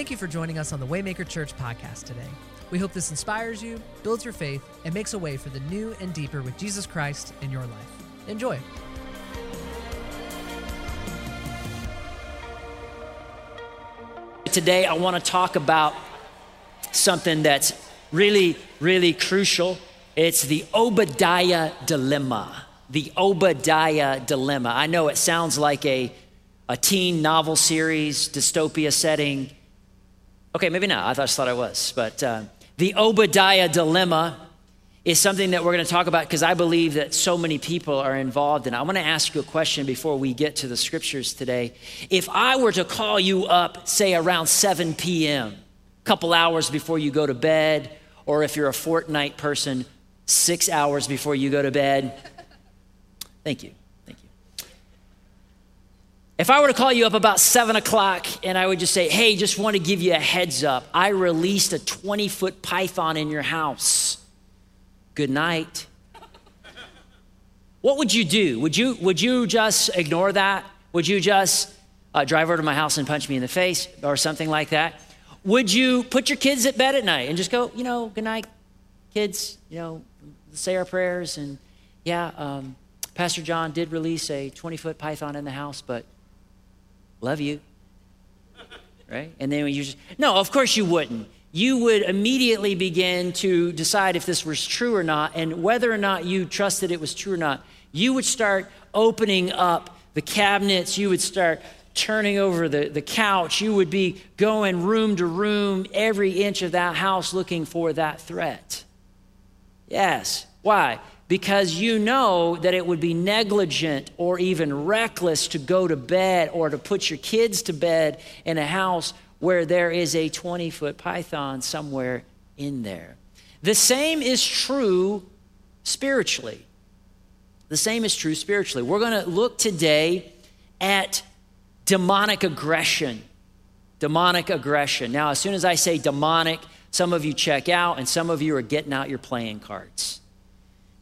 Thank you for joining us on the Waymaker Church podcast today. We hope this inspires you, builds your faith, and makes a way for the new and deeper with Jesus Christ in your life. Enjoy. Today, I want to talk about something that's really, really crucial. It's the Obadiah dilemma. The Obadiah dilemma. I know it sounds like a, a teen novel series, dystopia setting. Okay, maybe not. I just thought I was. But uh, the Obadiah dilemma is something that we're going to talk about because I believe that so many people are involved in. I want to ask you a question before we get to the scriptures today. If I were to call you up, say around 7 p.m., a couple hours before you go to bed, or if you're a Fortnite person, six hours before you go to bed. Thank you. If I were to call you up about 7 o'clock and I would just say, hey, just want to give you a heads up, I released a 20 foot python in your house good night. What would you do? Would you, would you just ignore that? Would you just uh, drive over to my house and punch me in the face or something like that? Would you put your kids at bed at night and just go, you know, good night, kids, you know, say our prayers and yeah, um, Pastor Jon did release a 20 foot python in the house, but love you. Right? And then you just, no, of course you wouldn't you would immediately begin to decide if this was true or not, and whether or not you trusted it was true or not. You would start opening up the cabinets, you would start turning over the, the couch, you would be going room to room, every inch of that house looking for that threat. Yes. Why? Because you know that it would be negligent or even reckless to go to bed or to put your kids to bed in a house where there is a 20 foot python somewhere in there. The same is true spiritually. The same is true spiritually. We're going to look today at demonic aggression. Demonic aggression. Now, as soon as I say demonic, some of you check out and some of you are getting out your playing cards.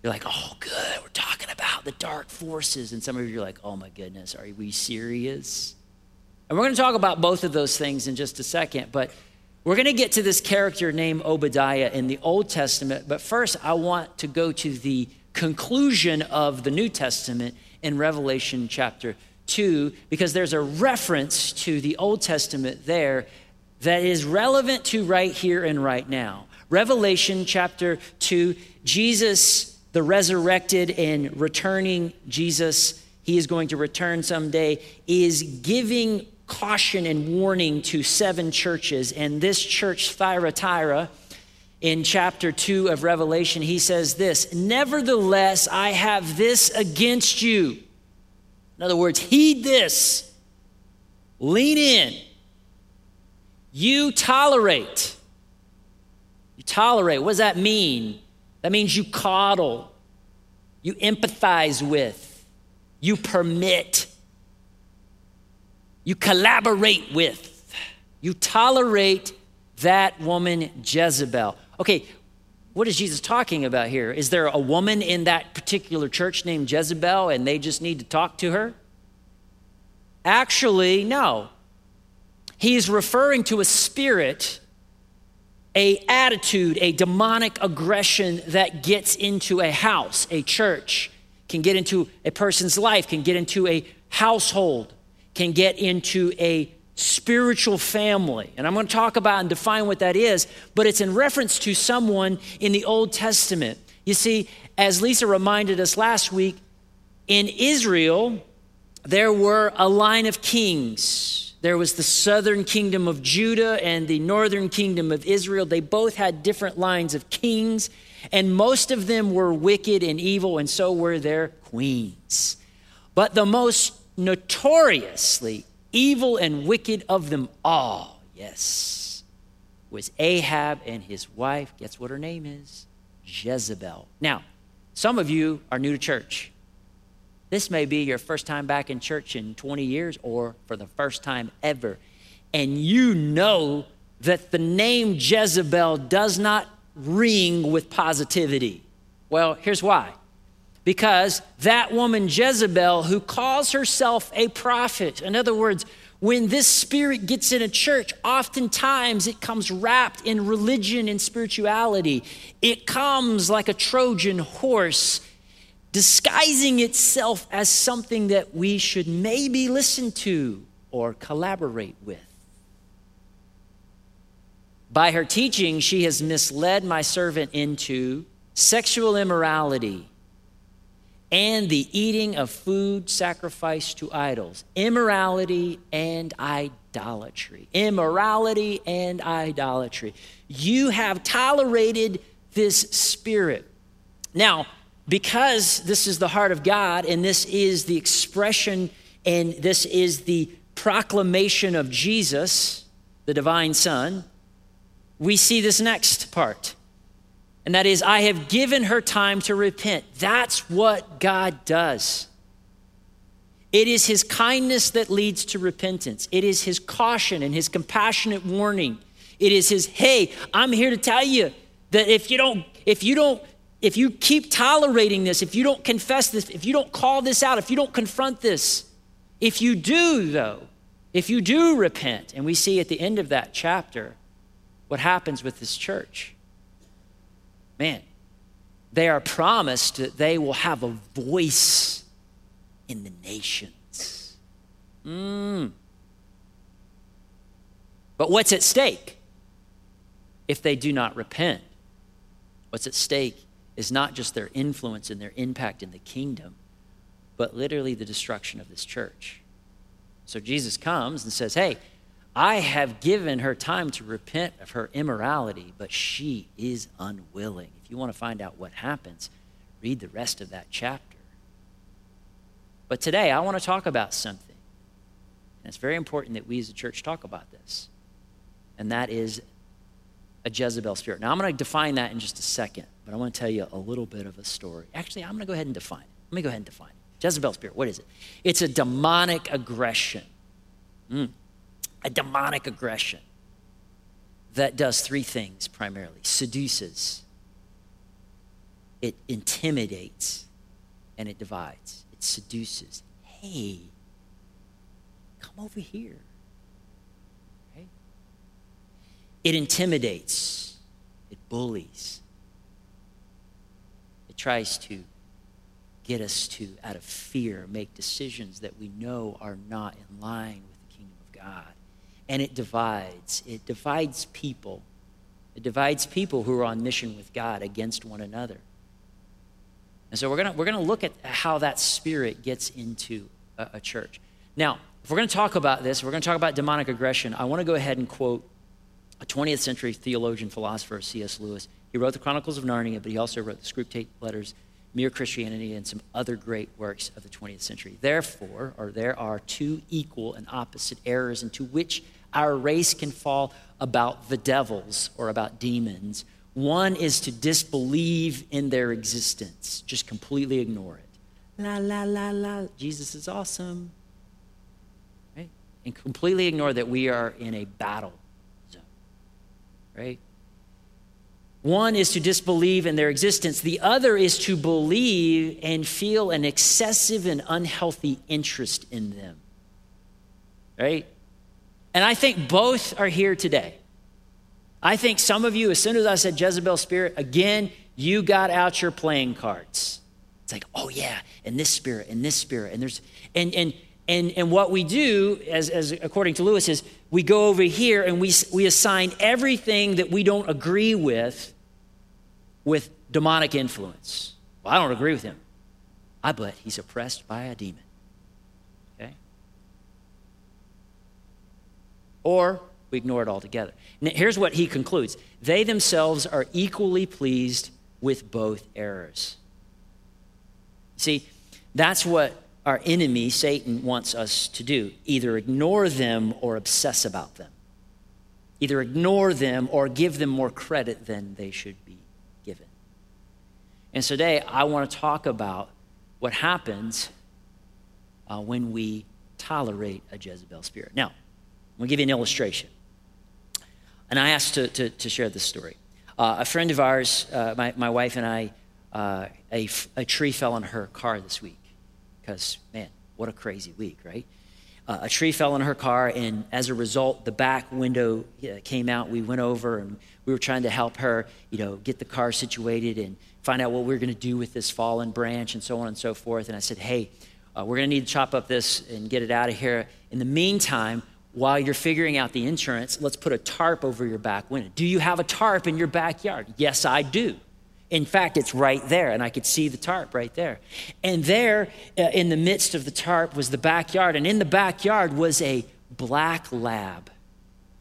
You're like, oh, good, we're talking about the dark forces. And some of you are like, oh my goodness, are we serious? And we're going to talk about both of those things in just a second, but we're going to get to this character named Obadiah in the Old Testament. But first, I want to go to the conclusion of the New Testament in Revelation chapter 2, because there's a reference to the Old Testament there that is relevant to right here and right now. Revelation chapter 2, Jesus, the resurrected and returning Jesus, he is going to return someday, is giving caution and warning to seven churches. And this church, Thyatira, in chapter 2 of Revelation, he says this Nevertheless, I have this against you. In other words, heed this, lean in. You tolerate. You tolerate. What does that mean? That means you coddle, you empathize with, you permit you collaborate with, you tolerate that woman, Jezebel. Okay, what is Jesus talking about here? Is there a woman in that particular church named Jezebel and they just need to talk to her? Actually, no. He's referring to a spirit, a attitude, a demonic aggression that gets into a house, a church, can get into a person's life, can get into a household can get into a spiritual family. And I'm going to talk about and define what that is, but it's in reference to someone in the Old Testament. You see, as Lisa reminded us last week, in Israel, there were a line of kings. There was the southern kingdom of Judah and the northern kingdom of Israel. They both had different lines of kings, and most of them were wicked and evil, and so were their queens. But the most notoriously evil and wicked of them all, yes, was Ahab and his wife. Guess what her name is? Jezebel. Now, some of you are new to church. This may be your first time back in church in 20 years or for the first time ever. And you know that the name Jezebel does not ring with positivity. Well, here's why because that woman Jezebel, who calls herself a prophet, in other words, when this spirit gets in a church, oftentimes it comes wrapped in religion and spirituality. It comes like a Trojan horse, disguising itself as something that we should maybe listen to or collaborate with. By her teaching, she has misled my servant into sexual immorality and the eating of food sacrificed to idols, immorality and idolatry. Immorality and idolatry. You have tolerated this spirit. Now, because this is the heart of God and this is the expression and this is the proclamation of Jesus, the divine Son, we see this next part and that is, I have given her time to repent. That's what God does. It is his kindness that leads to repentance. It is his caution and his compassionate warning. It is his, hey, I'm here to tell you that if you don't, if you don't, if you keep tolerating this, if you don't confess this, if you don't call this out, if you don't confront this, if you do, though, if you do repent, and we see at the end of that chapter what happens with this church man, they are promised that they will have a voice in the nations. Mm. But what's at stake if they do not repent? What's at stake is not just their influence and their impact in the kingdom, but literally the destruction of this church. So Jesus comes and says, Hey, I have given her time to repent of her immorality, but she is unwilling. If you want to find out what happens, read the rest of that chapter. But today, I want to talk about something. And it's very important that we as a church talk about this. And that is a Jezebel spirit. Now, I'm going to define that in just a second, but I want to tell you a little bit of a story. Actually, I'm going to go ahead and define it. Let me go ahead and define it. Jezebel spirit, what is it? It's a demonic aggression. Mm a demonic aggression that does three things primarily seduces, it intimidates, and it divides. It seduces. Hey, come over here. Okay? It intimidates, it bullies, it tries to get us to, out of fear, make decisions that we know are not in line with the kingdom of God and it divides. It divides people. It divides people who are on mission with God against one another. And so we're going we're gonna look at how that spirit gets into a, a church. Now, if we're going to talk about this, we're going to talk about demonic aggression. I want to go ahead and quote a 20th century theologian, philosopher, C.S. Lewis. He wrote the Chronicles of Narnia, but he also wrote the Screwtape Letters, Mere Christianity, and some other great works of the 20th century. Therefore, or there are two equal and opposite errors into which our race can fall about the devils or about demons. One is to disbelieve in their existence, just completely ignore it. La, la, la, la. Jesus is awesome. Right? And completely ignore that we are in a battle. Right? One is to disbelieve in their existence. The other is to believe and feel an excessive and unhealthy interest in them. Right? And I think both are here today. I think some of you, as soon as I said Jezebel spirit, again, you got out your playing cards. It's like, oh yeah, and this spirit, and this spirit, and there's and and and and what we do, as, as according to Lewis, is we go over here and we we assign everything that we don't agree with with demonic influence. Well, I don't agree with him. Ah, I bet he's oppressed by a demon. Okay? Or we ignore it altogether. Now, here's what he concludes they themselves are equally pleased with both errors. See, that's what our enemy, Satan, wants us to do either ignore them or obsess about them. Either ignore them or give them more credit than they should be given. And today, I want to talk about what happens uh, when we tolerate a Jezebel spirit. Now, I'm going to give you an illustration. And I asked to, to, to share this story. Uh, a friend of ours, uh, my, my wife and I, uh, a, tree fell on her car this week. Because, man, what a crazy week, right? uh, a tree fell on her car, and as a result, the back window uh, came out. We went over and we were trying to help her, you know, get the car situated and find out what we are going to do with this fallen branch and so on and so forth. And I said, hey, uh, we're going to need to chop up this and get it out of here. In the meantime, while you're figuring out the insurance, let's put a tarp over your back window. Do you have a tarp in your backyard? Yes, I do. In fact, it's right there, and I could see the tarp right there. And there, uh, in the midst of the tarp, was the backyard, and in the backyard was a black lab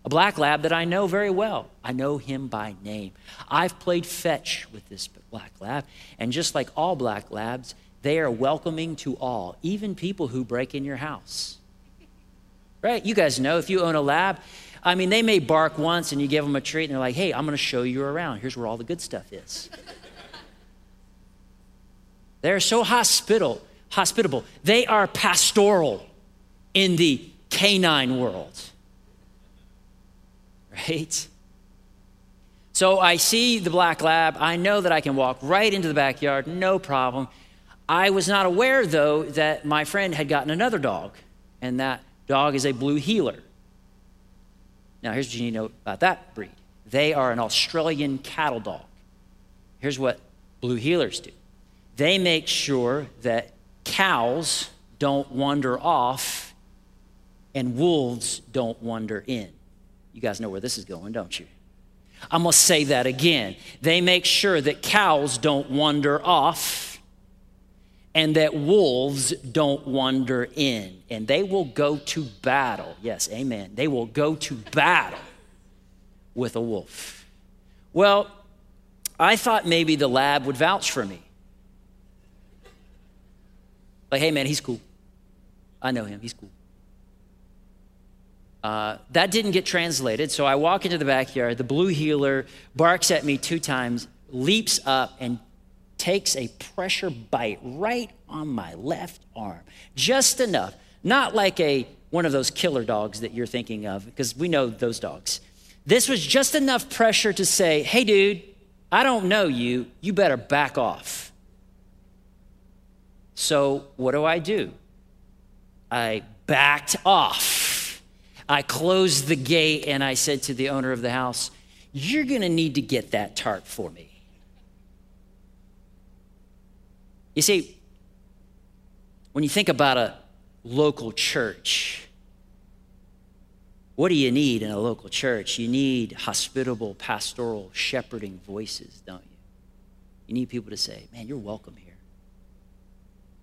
a black lab that I know very well. I know him by name. I've played fetch with this black lab, and just like all black labs, they are welcoming to all, even people who break in your house. Right? You guys know if you own a lab, I mean, they may bark once and you give them a treat and they're like, hey, I'm going to show you around. Here's where all the good stuff is. They're so hospitable, hospitable. They are pastoral in the canine world right? So I see the black lab. I know that I can walk right into the backyard, no problem. I was not aware, though, that my friend had gotten another dog, and that dog is a blue heeler. Now, here's what you need to know about that breed they are an Australian cattle dog. Here's what blue heelers do they make sure that cows don't wander off and wolves don't wander in. You guys know where this is going, don't you? I'm going to say that again. They make sure that cows don't wander off and that wolves don't wander in. And they will go to battle. Yes, amen. They will go to battle with a wolf. Well, I thought maybe the lab would vouch for me. Like, hey, man, he's cool. I know him. He's cool. Uh, that didn't get translated, so I walk into the backyard. The blue heeler barks at me two times, leaps up, and takes a pressure bite right on my left arm. Just enough. Not like a one of those killer dogs that you're thinking of, because we know those dogs. This was just enough pressure to say, hey, dude, I don't know you. You better back off. So, what do I do? I backed off. I closed the gate and I said to the owner of the house, You're going to need to get that tarp for me. You see, when you think about a local church, what do you need in a local church? You need hospitable, pastoral, shepherding voices, don't you? You need people to say, Man, you're welcome here.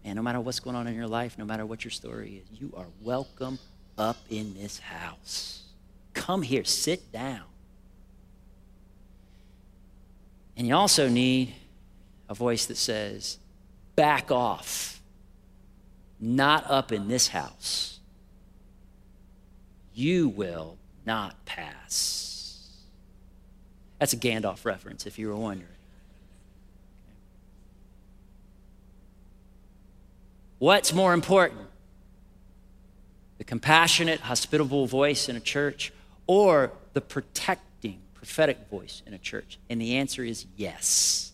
Man, no matter what's going on in your life, no matter what your story is, you are welcome up in this house. Come here, sit down. And you also need a voice that says, back off, not up in this house. You will not pass. That's a Gandalf reference, if you were wondering. What's more important? the compassionate, hospitable voice in a church, or the protecting, prophetic voice in a church? And the answer is yes.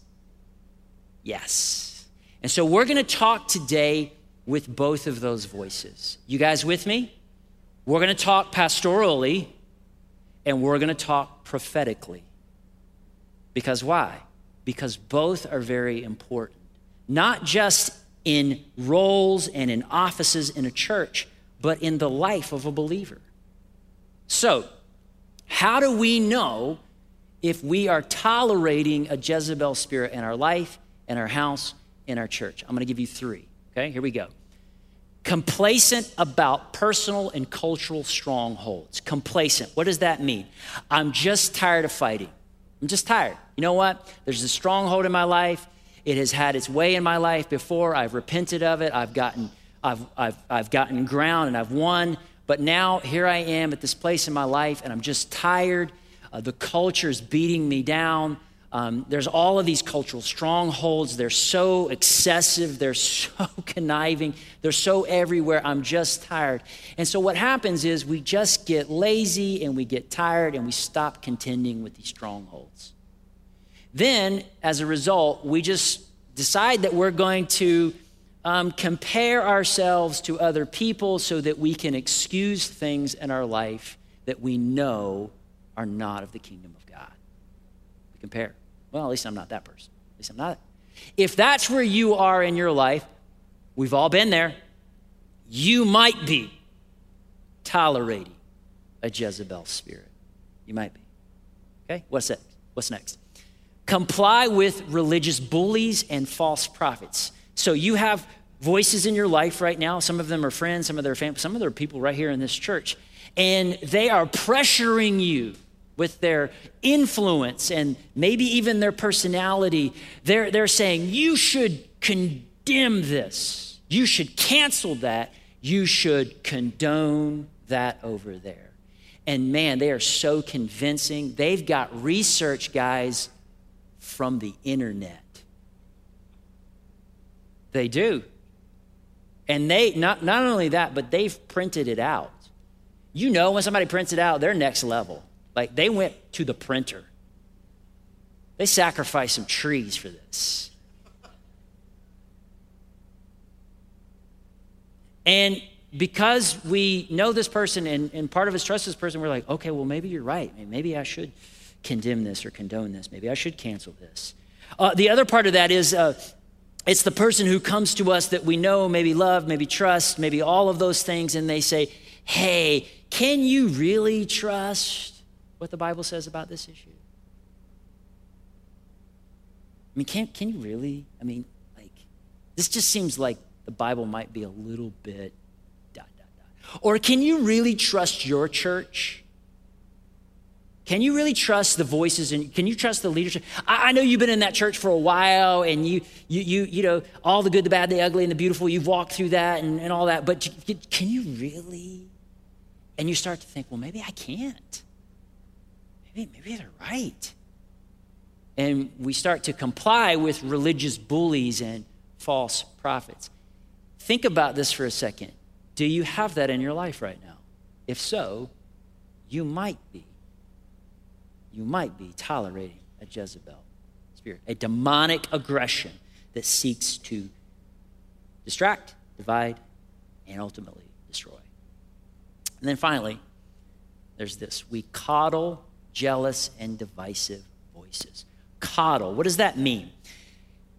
Yes. And so we're going to talk today with both of those voices. You guys with me? We're going to talk pastorally and we're going to talk prophetically. Because why? Because both are very important. Not just in roles and in offices in a church, but in the life of a believer. So, how do we know if we are tolerating a Jezebel spirit in our life, in our house, in our church? I'm going to give you three. Okay, here we go. Complacent about personal and cultural strongholds. Complacent. What does that mean? I'm just tired of fighting. I'm just tired. You know what? There's a stronghold in my life. It has had its way in my life before. I've repented of it. I've gotten I've, I've, I've gotten ground and I've won. But now here I am at this place in my life and I'm just tired. Uh, the culture is beating me down. Um, there's all of these cultural strongholds. They're so excessive. They're so conniving. They're so everywhere. I'm just tired. And so what happens is we just get lazy and we get tired and we stop contending with these strongholds. Then, as a result, we just decide that we're going to um, compare ourselves to other people so that we can excuse things in our life that we know are not of the kingdom of God. We compare. Well, at least I'm not that person. At least I'm not. If that's where you are in your life, we've all been there. You might be tolerating a Jezebel spirit. You might be. Okay? What's that? What's next? Comply with religious bullies and false prophets. So you have voices in your life right now. Some of them are friends, some of them are family, some of them are people right here in this church. And they are pressuring you with their influence and maybe even their personality. They're, they're saying, you should condemn this. You should cancel that. You should condone that over there. And man, they are so convincing. They've got research, guys, from the internet. They do. And they, not, not only that, but they've printed it out. You know, when somebody prints it out, they're next level. Like they went to the printer, they sacrificed some trees for this. And because we know this person and, and part of us trust this person, we're like, okay, well, maybe you're right. Maybe I should condemn this or condone this. Maybe I should cancel this. Uh, the other part of that is uh, it's the person who comes to us that we know, maybe love, maybe trust, maybe all of those things, and they say, hey, can you really trust what the Bible says about this issue? I mean, can, can you really? I mean, like, this just seems like the Bible might be a little bit. Or can you really trust your church? Can you really trust the voices and can you trust the leadership? I, I, know you've been in that church for a while and you, you, you, you know, all the good, the bad, the ugly, and the beautiful, you've walked through that and, and all that, but can you really? And you start to think, well, maybe I can't. Maybe, maybe they're right. And we start to comply with religious bullies and false prophets. Think about this for a second. Do you have that in your life right now? If so, you might be you might be tolerating a Jezebel spirit, a demonic aggression that seeks to distract, divide, and ultimately destroy. And then finally, there's this we coddle jealous and divisive voices. Coddle, what does that mean?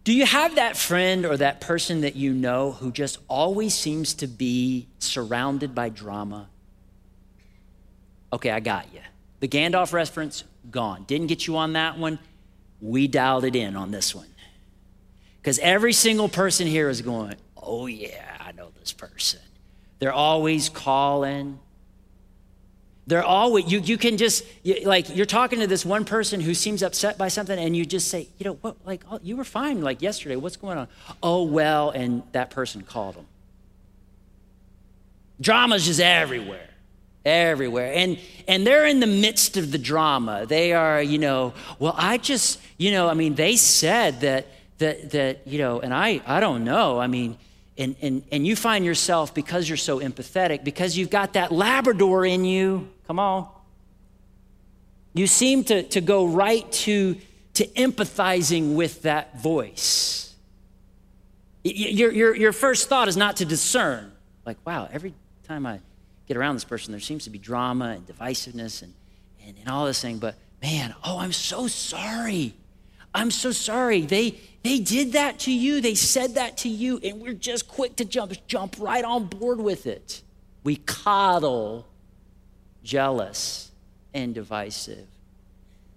Do you have that friend or that person that you know who just always seems to be surrounded by drama? Okay, I got you. The Gandalf reference, gone. Didn't get you on that one. We dialed it in on this one. Because every single person here is going, oh, yeah, I know this person. They're always calling. They're always, you, you can just, you, like, you're talking to this one person who seems upset by something, and you just say, you know, what, like, oh, you were fine, like, yesterday. What's going on? Oh, well, and that person called them. Drama's just everywhere everywhere. And and they're in the midst of the drama. They are you know well i just you know i mean they said that that that you know and i i don't know. I mean and and and you find yourself because you're so empathetic because you've got that labrador in you come on you seem to to go right to to empathizing with that voice. Your your your first thought is not to discern. Like wow every time i get around this person, there seems to be drama and divisiveness and, and, and all this thing. But man, oh, I'm so sorry. I'm so sorry. They they did that to you. They said that to you, and we're just quick to jump jump right on board with it. We coddle jealous and divisive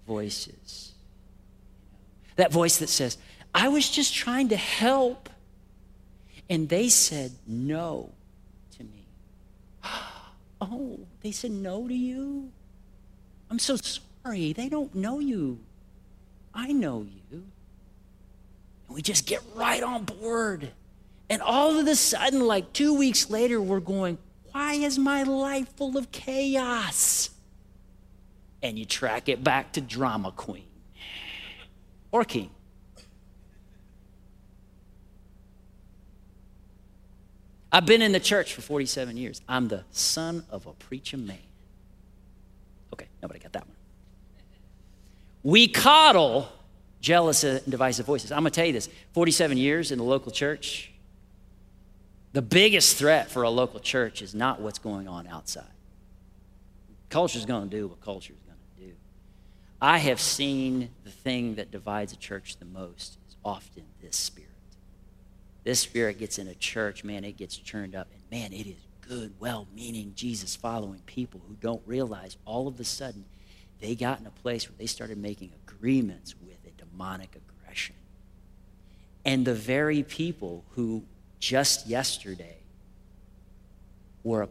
voices. That voice that says, I was just trying to help. And they said no. Oh, they said no to you? I'm so sorry. They don't know you. I know you. And we just get right on board. And all of a sudden, like two weeks later, we're going, Why is my life full of chaos? And you track it back to drama queen or king. I've been in the church for 47 years. I'm the son of a preaching man. Okay, nobody got that one. We coddle jealous and divisive voices. I'm going to tell you this 47 years in the local church, The biggest threat for a local church is not what's going on outside. Culture's going to do what culture's going to do. I have seen the thing that divides a church the most is often this spirit. This spirit gets in a church, man, it gets churned up, and man, it is good, well meaning, Jesus following people who don't realize all of a sudden they got in a place where they started making agreements with a demonic aggression. And the very people who just yesterday were a,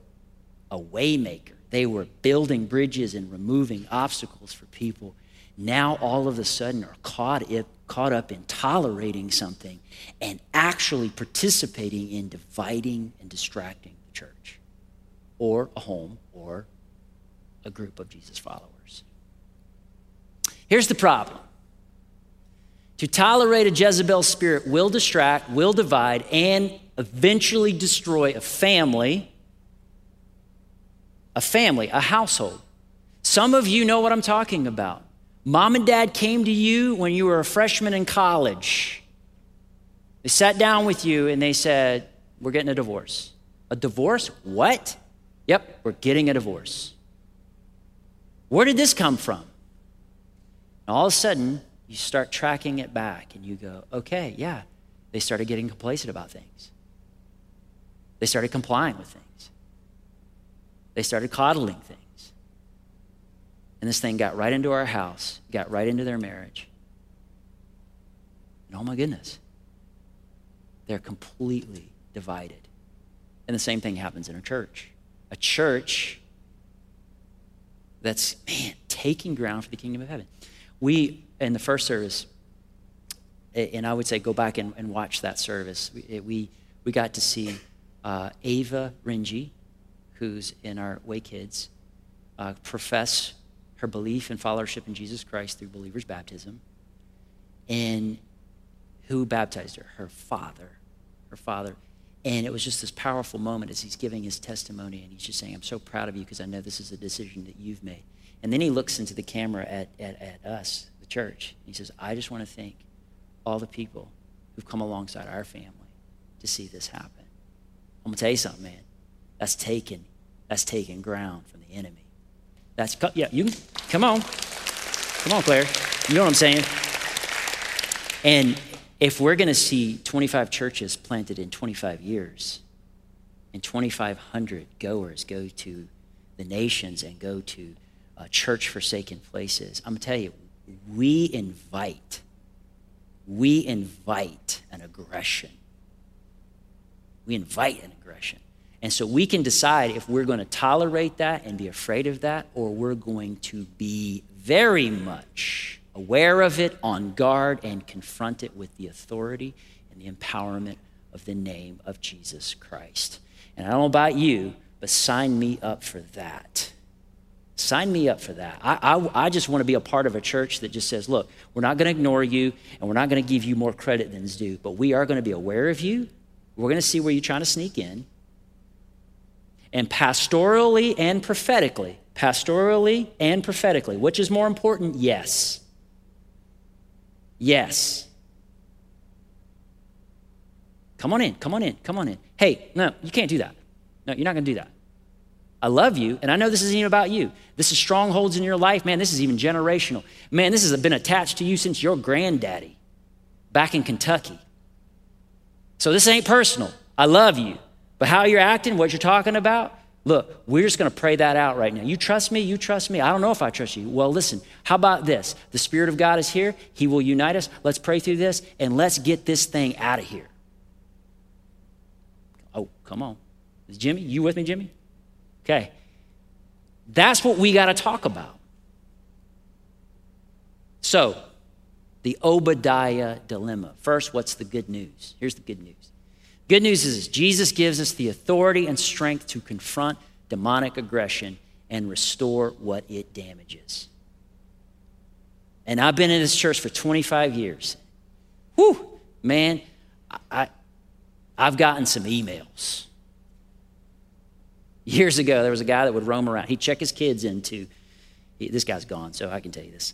a waymaker, they were building bridges and removing obstacles for people, now all of a sudden are caught, it, caught up in tolerating something and actually participating in dividing and distracting the church or a home or a group of Jesus followers. Here's the problem to tolerate a Jezebel spirit will distract, will divide, and eventually destroy a family, a family, a household. Some of you know what I'm talking about. Mom and dad came to you when you were a freshman in college. They sat down with you and they said, We're getting a divorce. A divorce? What? Yep, we're getting a divorce. Where did this come from? And all of a sudden, you start tracking it back and you go, okay, yeah, they started getting complacent about things. They started complying with things. They started coddling things. And this thing got right into our house, got right into their marriage. And oh my goodness, they're completely divided. And the same thing happens in a church. A church that's, man, taking ground for the kingdom of heaven. We, in the first service, and I would say go back and, and watch that service, we, we, we got to see uh, Ava Ringy, who's in our Way Kids, uh, profess her belief and followership in Jesus Christ through believer's baptism. And who baptized her? Her father. Her father. And it was just this powerful moment as he's giving his testimony and he's just saying, I'm so proud of you because I know this is a decision that you've made. And then he looks into the camera at, at, at us, the church. he says, I just want to thank all the people who've come alongside our family to see this happen. I'm going to tell you something, man. That's taken, that's taken ground from the enemy. That's, yeah, you come on. Come on, Claire. You know what I'm saying? And if we're going to see 25 churches planted in 25 years and 2,500 goers go to the nations and go to uh, church forsaken places, I'm going to tell you, we invite, we invite an aggression. We invite an aggression. And so we can decide if we're going to tolerate that and be afraid of that, or we're going to be very much aware of it, on guard, and confront it with the authority and the empowerment of the name of Jesus Christ. And I don't know about you, but sign me up for that. Sign me up for that. I, I, I just want to be a part of a church that just says, look, we're not going to ignore you and we're not going to give you more credit than is due, but we are going to be aware of you. We're going to see where you're trying to sneak in and pastorally and prophetically. Pastorally and prophetically. Which is more important? Yes. Yes. Come on in, come on in, come on in. Hey, no, you can't do that. No, you're not going to do that. I love you, and I know this isn't even about you. This is strongholds in your life. Man, this is even generational. Man, this has been attached to you since your granddaddy back in Kentucky. So this ain't personal. I love you. But how you're acting, what you're talking about, look, we're just going to pray that out right now. You trust me? You trust me? I don't know if I trust you. Well, listen, how about this? The Spirit of God is here. He will unite us. Let's pray through this and let's get this thing out of here. Oh, come on. Is Jimmy, you with me, Jimmy? Okay. That's what we got to talk about. So, the Obadiah dilemma. First, what's the good news? Here's the good news Good news is Jesus gives us the authority and strength to confront demonic aggression and restore what it damages. And I've been in this church for 25 years. Whew, man, I, I've gotten some emails. Years ago, there was a guy that would roam around. He'd check his kids into, he, this guy's gone, so I can tell you this.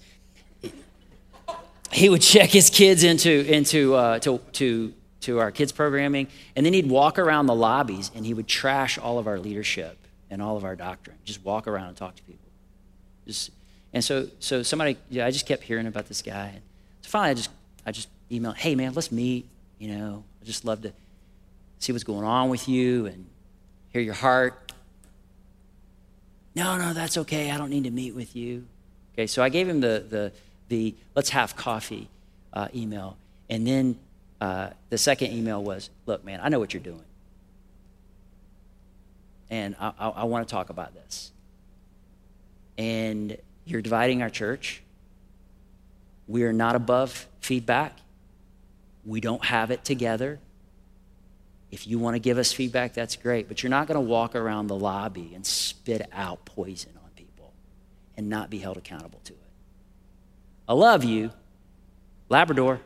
He would check his kids into, into uh, to, to to our kids programming, and then he'd walk around the lobbies and he would trash all of our leadership and all of our doctrine. Just walk around and talk to people. Just and so so somebody yeah, I just kept hearing about this guy. So finally I just I just emailed, hey man, let's meet. You know, I just love to see what's going on with you and hear your heart. No, no, that's okay. I don't need to meet with you. Okay, so I gave him the the the let's have coffee uh, email, and then uh, the second email was, look, man, I know what you're doing, and I, I, I want to talk about this. And you're dividing our church. We are not above feedback. We don't have it together. If you want to give us feedback, that's great. But you're not going to walk around the lobby and spit out poison on people and not be held accountable to it. I love you, Labrador.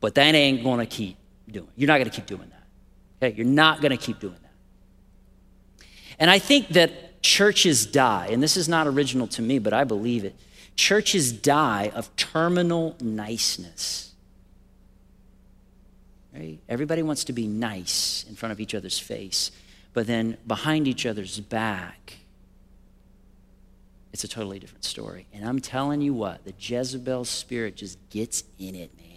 But that ain't going to keep doing. You're not going to keep doing that. Okay? You're not going to keep doing that. And I think that churches die, and this is not original to me, but I believe it. Churches die of terminal niceness. Right? Everybody wants to be nice in front of each other's face, but then behind each other's back, it's a totally different story. And I'm telling you what, the Jezebel spirit just gets in it, man.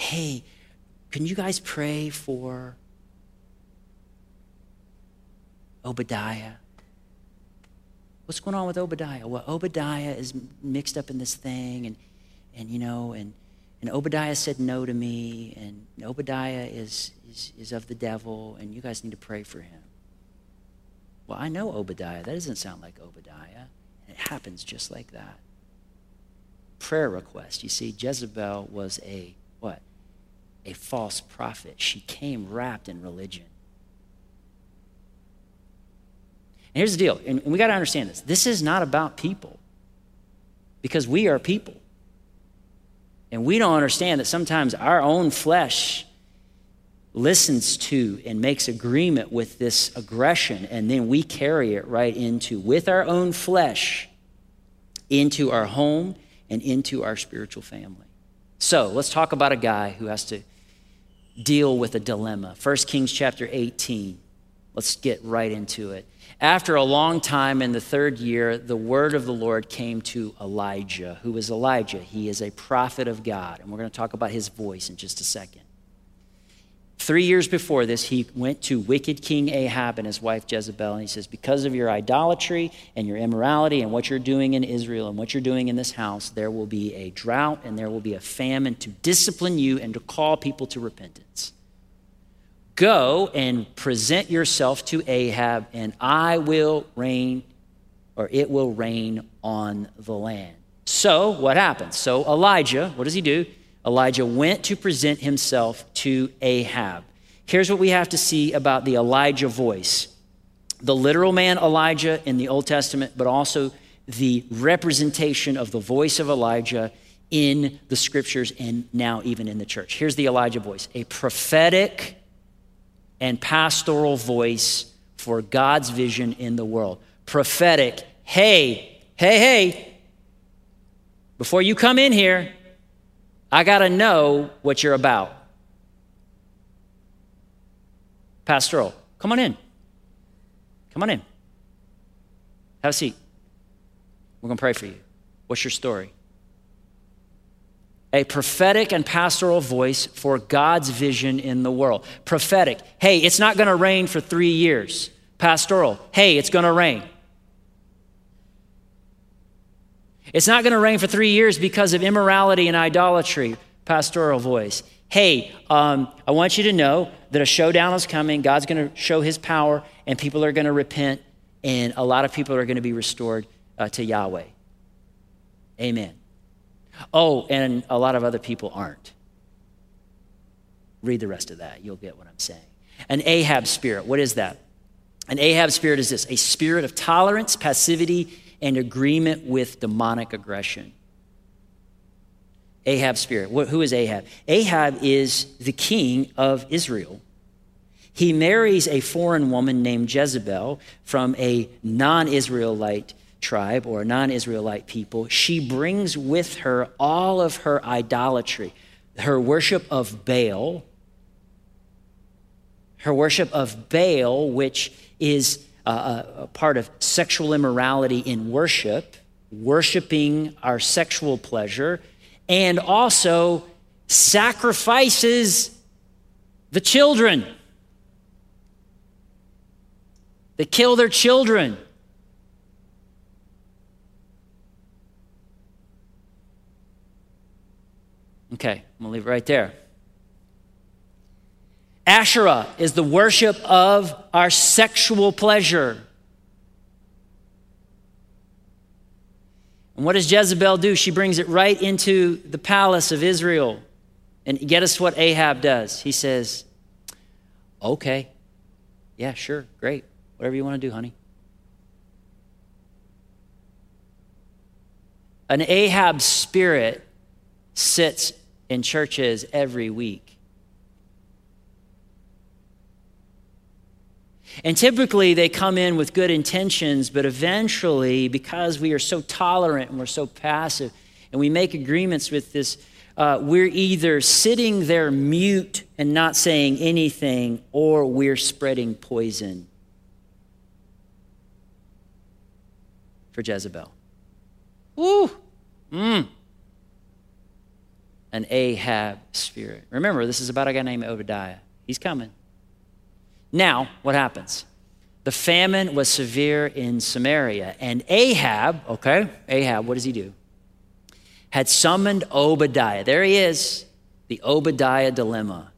Hey, can you guys pray for Obadiah? What's going on with Obadiah? Well, Obadiah is mixed up in this thing, and, and you know, and, and Obadiah said no to me, and Obadiah is, is, is of the devil, and you guys need to pray for him. Well, I know Obadiah. That doesn't sound like Obadiah. It happens just like that. Prayer request. You see, Jezebel was a? A false prophet. She came wrapped in religion. And here's the deal, and we got to understand this. This is not about people, because we are people. And we don't understand that sometimes our own flesh listens to and makes agreement with this aggression, and then we carry it right into, with our own flesh, into our home and into our spiritual family. So let's talk about a guy who has to deal with a dilemma. 1 Kings chapter 18. Let's get right into it. After a long time, in the third year, the word of the Lord came to Elijah. Who is Elijah? He is a prophet of God, and we're going to talk about his voice in just a second. Three years before this, he went to wicked King Ahab and his wife Jezebel, and he says, Because of your idolatry and your immorality and what you're doing in Israel and what you're doing in this house, there will be a drought and there will be a famine to discipline you and to call people to repentance. Go and present yourself to Ahab, and I will rain, or it will rain on the land. So, what happens? So, Elijah, what does he do? Elijah went to present himself to Ahab. Here's what we have to see about the Elijah voice the literal man Elijah in the Old Testament, but also the representation of the voice of Elijah in the scriptures and now even in the church. Here's the Elijah voice a prophetic and pastoral voice for God's vision in the world. Prophetic, hey, hey, hey, before you come in here, I got to know what you're about. Pastoral, come on in. Come on in. Have a seat. We're going to pray for you. What's your story? A prophetic and pastoral voice for God's vision in the world. Prophetic, hey, it's not going to rain for three years. Pastoral, hey, it's going to rain. It's not going to rain for three years because of immorality and idolatry. Pastoral voice. Hey, um, I want you to know that a showdown is coming. God's going to show his power, and people are going to repent, and a lot of people are going to be restored uh, to Yahweh. Amen. Oh, and a lot of other people aren't. Read the rest of that. You'll get what I'm saying. An Ahab spirit. What is that? An Ahab spirit is this a spirit of tolerance, passivity, and agreement with demonic aggression. Ahab's spirit. Who is Ahab? Ahab is the king of Israel. He marries a foreign woman named Jezebel from a non Israelite tribe or a non Israelite people, she brings with her all of her idolatry, her worship of Baal, her worship of Baal, which is a, a part of sexual immorality in worship, worshiping our sexual pleasure, and also sacrifices the children. They kill their children. Okay, I'm gonna leave it right there. Asherah is the worship of our sexual pleasure. And what does Jezebel do? She brings it right into the palace of Israel. And get us what Ahab does. He says, Okay, yeah, sure, great. Whatever you want to do, honey. An Ahab spirit sits in churches every week. And typically they come in with good intentions, but eventually, because we are so tolerant and we're so passive, and we make agreements with this, uh, we're either sitting there mute and not saying anything, or we're spreading poison for Jezebel. Woo! Mmm an Ahab spirit. Remember, this is about a guy named Obadiah. He's coming. Now, what happens? The famine was severe in Samaria, and Ahab, okay, Ahab, what does he do? Had summoned Obadiah. There he is, the Obadiah dilemma.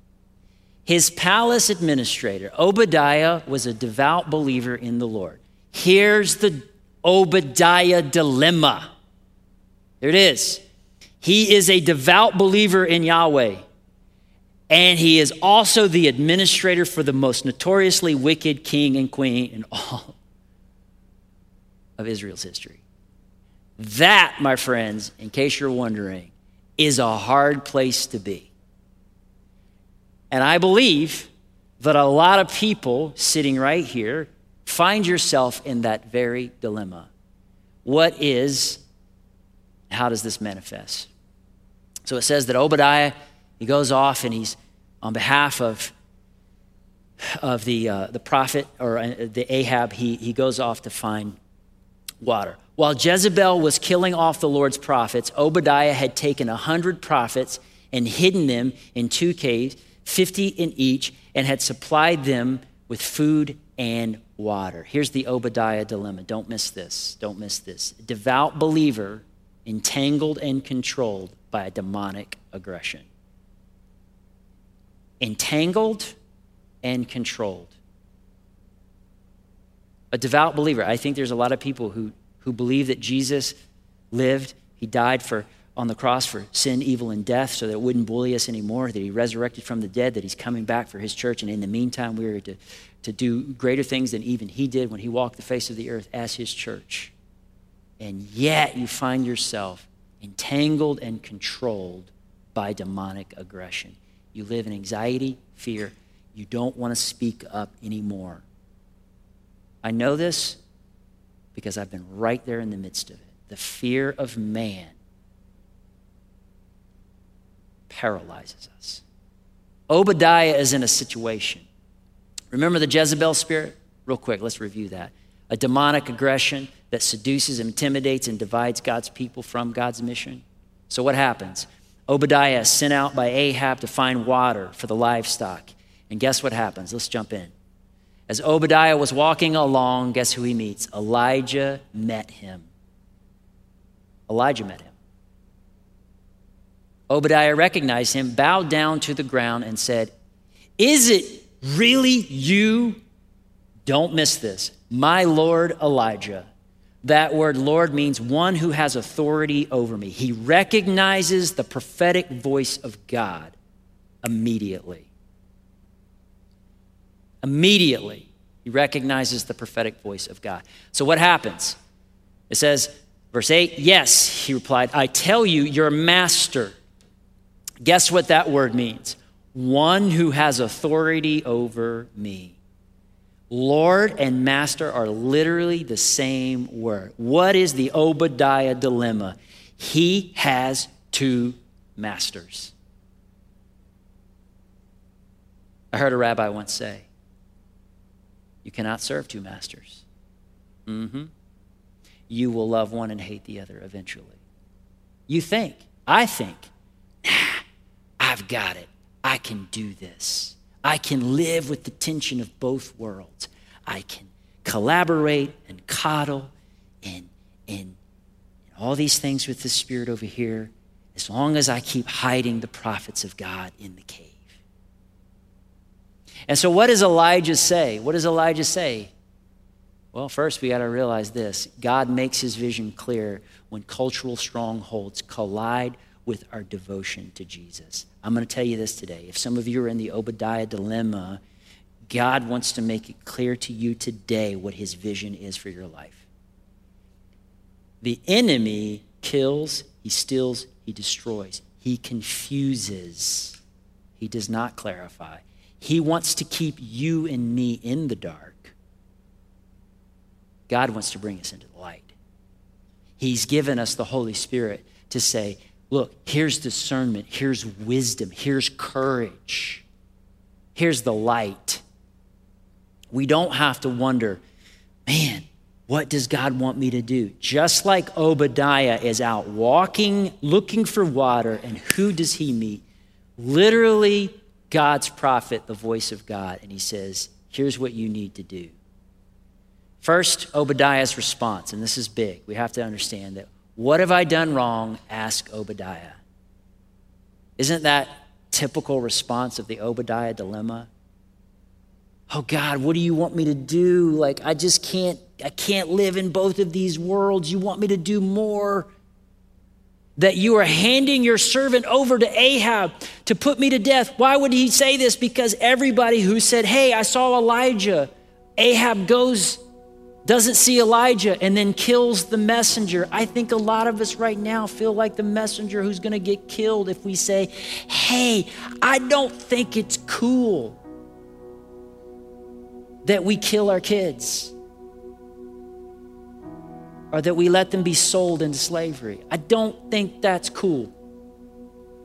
His palace administrator, Obadiah, was a devout believer in the Lord. Here's the Obadiah dilemma. There it is. He is a devout believer in Yahweh. And he is also the administrator for the most notoriously wicked king and queen in all of Israel's history. That, my friends, in case you're wondering, is a hard place to be. And I believe that a lot of people sitting right here find yourself in that very dilemma. What is, how does this manifest? So it says that Obadiah, he goes off and he's on behalf of, of the, uh, the prophet or uh, the Ahab, he, he goes off to find water. While Jezebel was killing off the Lord's prophets, Obadiah had taken a hundred prophets and hidden them in two caves, 50 in each, and had supplied them with food and water. Here's the Obadiah dilemma. Don't miss this. Don't miss this. Devout believer, entangled and controlled by a demonic aggression. Entangled and controlled. A devout believer, I think there's a lot of people who, who believe that Jesus lived, he died for on the cross for sin, evil, and death so that it wouldn't bully us anymore, that he resurrected from the dead, that he's coming back for his church. And in the meantime, we are to, to do greater things than even he did when he walked the face of the earth as his church. And yet you find yourself entangled and controlled by demonic aggression. You live in anxiety, fear. You don't want to speak up anymore. I know this because I've been right there in the midst of it. The fear of man paralyzes us. Obadiah is in a situation. Remember the Jezebel spirit? Real quick, let's review that. A demonic aggression that seduces, intimidates, and divides God's people from God's mission. So, what happens? Obadiah sent out by Ahab to find water for the livestock. And guess what happens? Let's jump in. As Obadiah was walking along, guess who he meets? Elijah met him. Elijah met him. Obadiah recognized him, bowed down to the ground, and said, Is it really you? Don't miss this. My Lord Elijah. That word Lord means one who has authority over me. He recognizes the prophetic voice of God immediately. Immediately, he recognizes the prophetic voice of God. So, what happens? It says, verse 8, Yes, he replied, I tell you, your master. Guess what that word means? One who has authority over me. Lord and master are literally the same word. What is the Obadiah dilemma? He has two masters. I heard a rabbi once say, You cannot serve two masters. Mm-hmm. You will love one and hate the other eventually. You think, I think, nah, I've got it. I can do this. I can live with the tension of both worlds. I can collaborate and coddle and, and, all these things with the Spirit over here as long as I keep hiding the prophets of God in the cave. And so, what does Elijah say? What does Elijah say? Well, first, we got to realize this God makes his vision clear when cultural strongholds collide with our devotion to Jesus. I'm going to tell you this today. If some of you are in the Obadiah dilemma, God wants to make it clear to you today what his vision is for your life. The enemy kills, he steals, he destroys, he confuses, he does not clarify. He wants to keep you and me in the dark. God wants to bring us into the light. He's given us the Holy Spirit to say, look, here's discernment, here's wisdom, here's courage, here's the light. We don't have to wonder, man, what does God want me to do? Just like Obadiah is out walking, looking for water, and who does he meet? Literally, God's prophet, the voice of God. And he says, here's what you need to do. First, Obadiah's response, and this is big. We have to understand that what have I done wrong? Ask Obadiah. Isn't that typical response of the Obadiah dilemma? Oh God, what do you want me to do? Like I just can't I can't live in both of these worlds. You want me to do more? That you are handing your servant over to Ahab to put me to death. Why would he say this? Because everybody who said, Hey, I saw Elijah, Ahab goes doesn't see Elijah and then kills the messenger. I think a lot of us right now feel like the messenger who's going to get killed if we say, Hey, I don't think it's cool that we kill our kids or that we let them be sold into slavery. I don't think that's cool.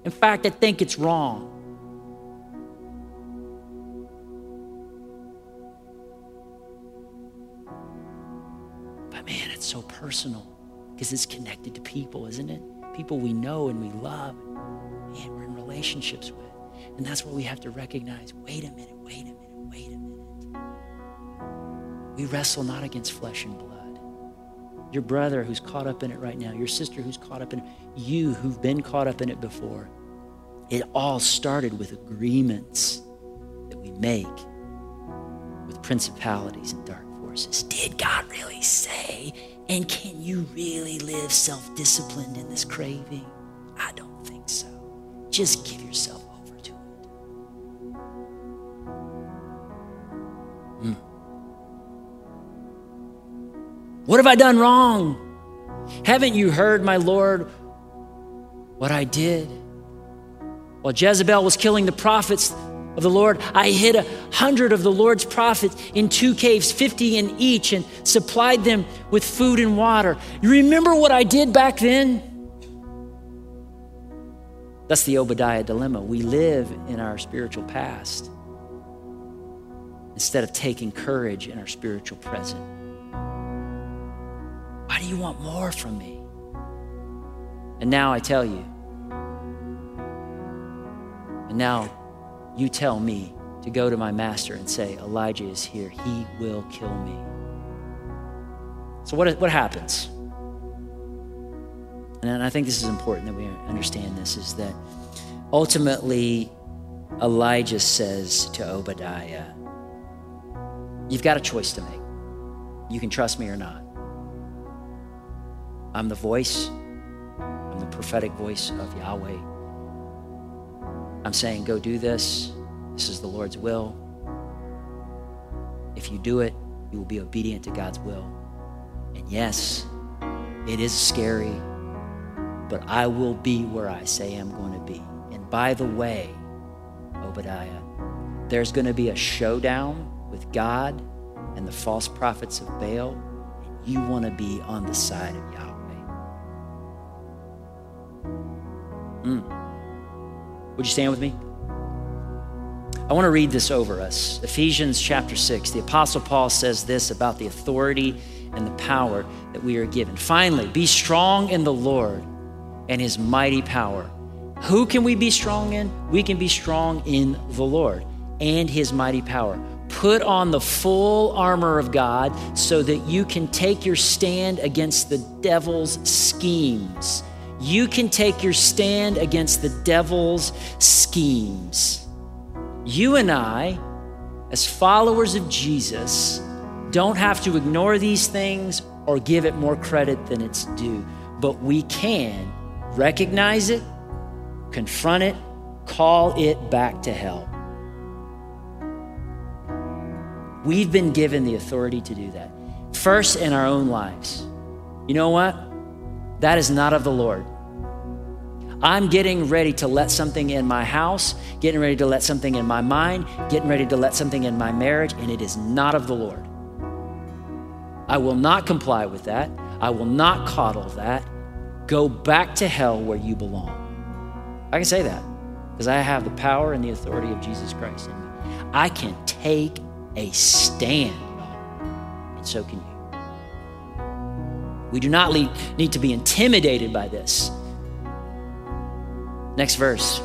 In fact, I think it's wrong. Personal because it's connected to people, isn't it? People we know and we love, and we're in relationships with. And that's what we have to recognize. Wait a minute, wait a minute, wait a minute. We wrestle not against flesh and blood. Your brother who's caught up in it right now, your sister who's caught up in it, you who've been caught up in it before. It all started with agreements that we make with principalities and dark forces. Did God really say? And can you really live self disciplined in this craving? I don't think so. Just give yourself over to it. Mm. What have I done wrong? Haven't you heard, my Lord, what I did? While Jezebel was killing the prophets, of the Lord. I hid a hundred of the Lord's prophets in two caves, 50 in each, and supplied them with food and water. You remember what I did back then? That's the Obadiah dilemma. We live in our spiritual past instead of taking courage in our spiritual present. Why do you want more from me? And now I tell you, and now you tell me to go to my master and say, Elijah is here. He will kill me. So, what, what happens? And I think this is important that we understand this is that ultimately Elijah says to Obadiah, You've got a choice to make. You can trust me or not. I'm the voice, I'm the prophetic voice of Yahweh. I'm saying, go do this. This is the Lord's will. If you do it, you will be obedient to God's will. And yes, it is scary, but I will be where I say I'm going to be. And by the way, Obadiah, there's going to be a showdown with God and the false prophets of Baal, and you want to be on the side of Yahweh. Mm. Would you stand with me? I want to read this over us. Ephesians chapter 6. The Apostle Paul says this about the authority and the power that we are given. Finally, be strong in the Lord and his mighty power. Who can we be strong in? We can be strong in the Lord and his mighty power. Put on the full armor of God so that you can take your stand against the devil's schemes. You can take your stand against the devil's schemes. You and I, as followers of Jesus, don't have to ignore these things or give it more credit than it's due, but we can recognize it, confront it, call it back to hell. We've been given the authority to do that. First, in our own lives. You know what? That is not of the Lord. I'm getting ready to let something in my house, getting ready to let something in my mind, getting ready to let something in my marriage, and it is not of the Lord. I will not comply with that. I will not coddle that. Go back to hell where you belong. I can say that because I have the power and the authority of Jesus Christ in me. I can take a stand, and so can you. We do not need to be intimidated by this. Next verse.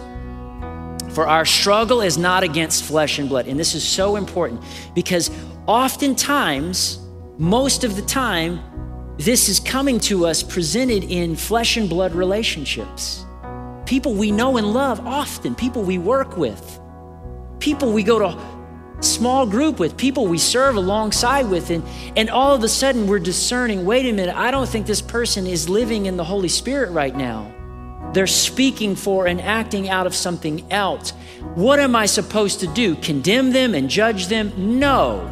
For our struggle is not against flesh and blood. And this is so important because oftentimes, most of the time, this is coming to us presented in flesh and blood relationships. People we know and love often, people we work with, people we go to small group with, people we serve alongside with, and, and all of a sudden we're discerning wait a minute, I don't think this person is living in the Holy Spirit right now. They're speaking for and acting out of something else. What am I supposed to do? Condemn them and judge them? No.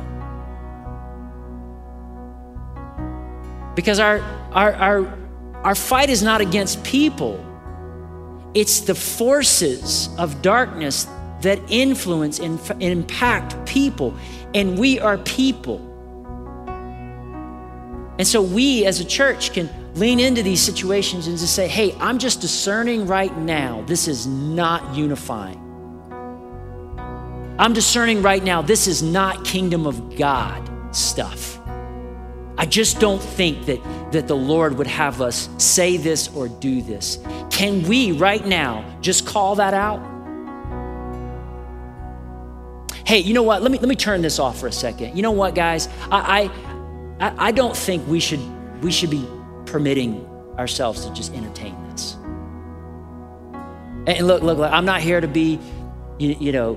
Because our, our, our, our fight is not against people, it's the forces of darkness that influence and, impact people. And we are people. And so we as a church can lean into these situations and just say, hey, I'm just discerning right now, this is not unifying. I'm discerning right now, this is not kingdom of God stuff. I just don't think that, that the Lord would have us say this or do this. Can we right now just call that out? Hey, you know what? Let me let me turn this off for a second. You know what, guys? I I, I don't think we should we should be permitting ourselves to just entertain this. And look, look, look I'm not here to be, you, you know,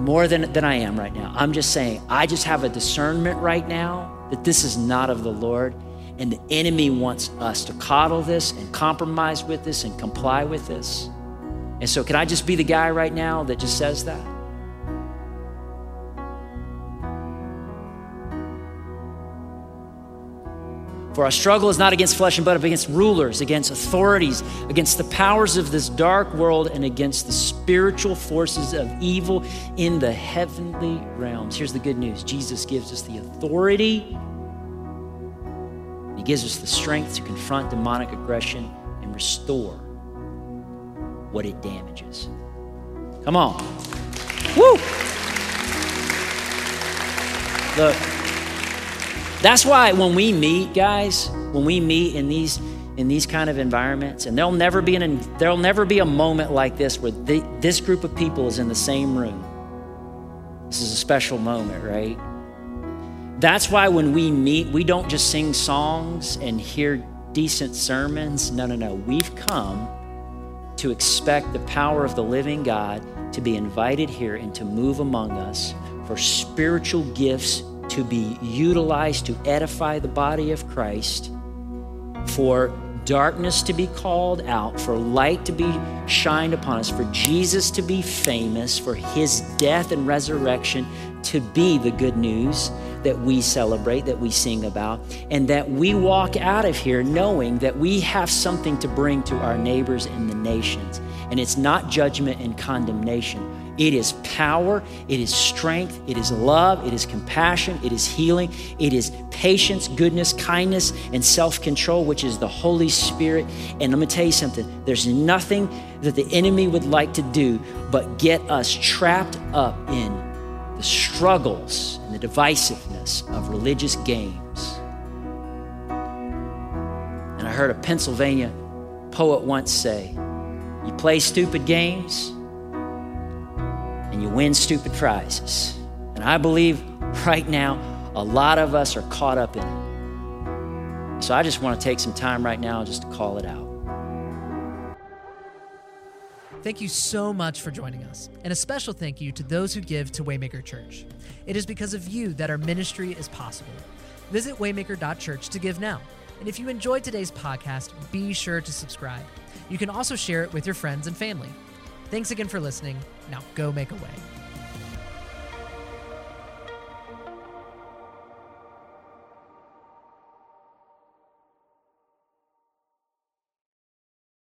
more than, than I am right now. I'm just saying, I just have a discernment right now that this is not of the Lord. And the enemy wants us to coddle this and compromise with this and comply with this. And so, can I just be the guy right now that just says that? For our struggle is not against flesh and blood, but against rulers, against authorities, against the powers of this dark world, and against the spiritual forces of evil in the heavenly realms. Here's the good news Jesus gives us the authority, He gives us the strength to confront demonic aggression and restore what it damages. Come on. Woo! Look. That's why when we meet, guys, when we meet in these in these kind of environments, and there'll never be an there'll never be a moment like this where they, this group of people is in the same room. This is a special moment, right? That's why when we meet, we don't just sing songs and hear decent sermons. No, no, no. We've come to expect the power of the living God to be invited here and to move among us for spiritual gifts to be utilized to edify the body of Christ, for darkness to be called out, for light to be shined upon us, for Jesus to be famous, for his death and resurrection to be the good news that we celebrate, that we sing about, and that we walk out of here knowing that we have something to bring to our neighbors in the nations. And it's not judgment and condemnation. It is power, it is strength, it is love, it is compassion, it is healing, it is patience, goodness, kindness, and self control, which is the Holy Spirit. And let me tell you something there's nothing that the enemy would like to do but get us trapped up in the struggles and the divisiveness of religious games. And I heard a Pennsylvania poet once say, You play stupid games and you win stupid prizes. And I believe right now, a lot of us are caught up in it. So I just want to take some time right now just to call it out. Thank you so much for joining us, and a special thank you to those who give to Waymaker Church. It is because of you that our ministry is possible. Visit waymaker.church to give now. And if you enjoyed today's podcast, be sure to subscribe. You can also share it with your friends and family. Thanks again for listening. Now go make a way.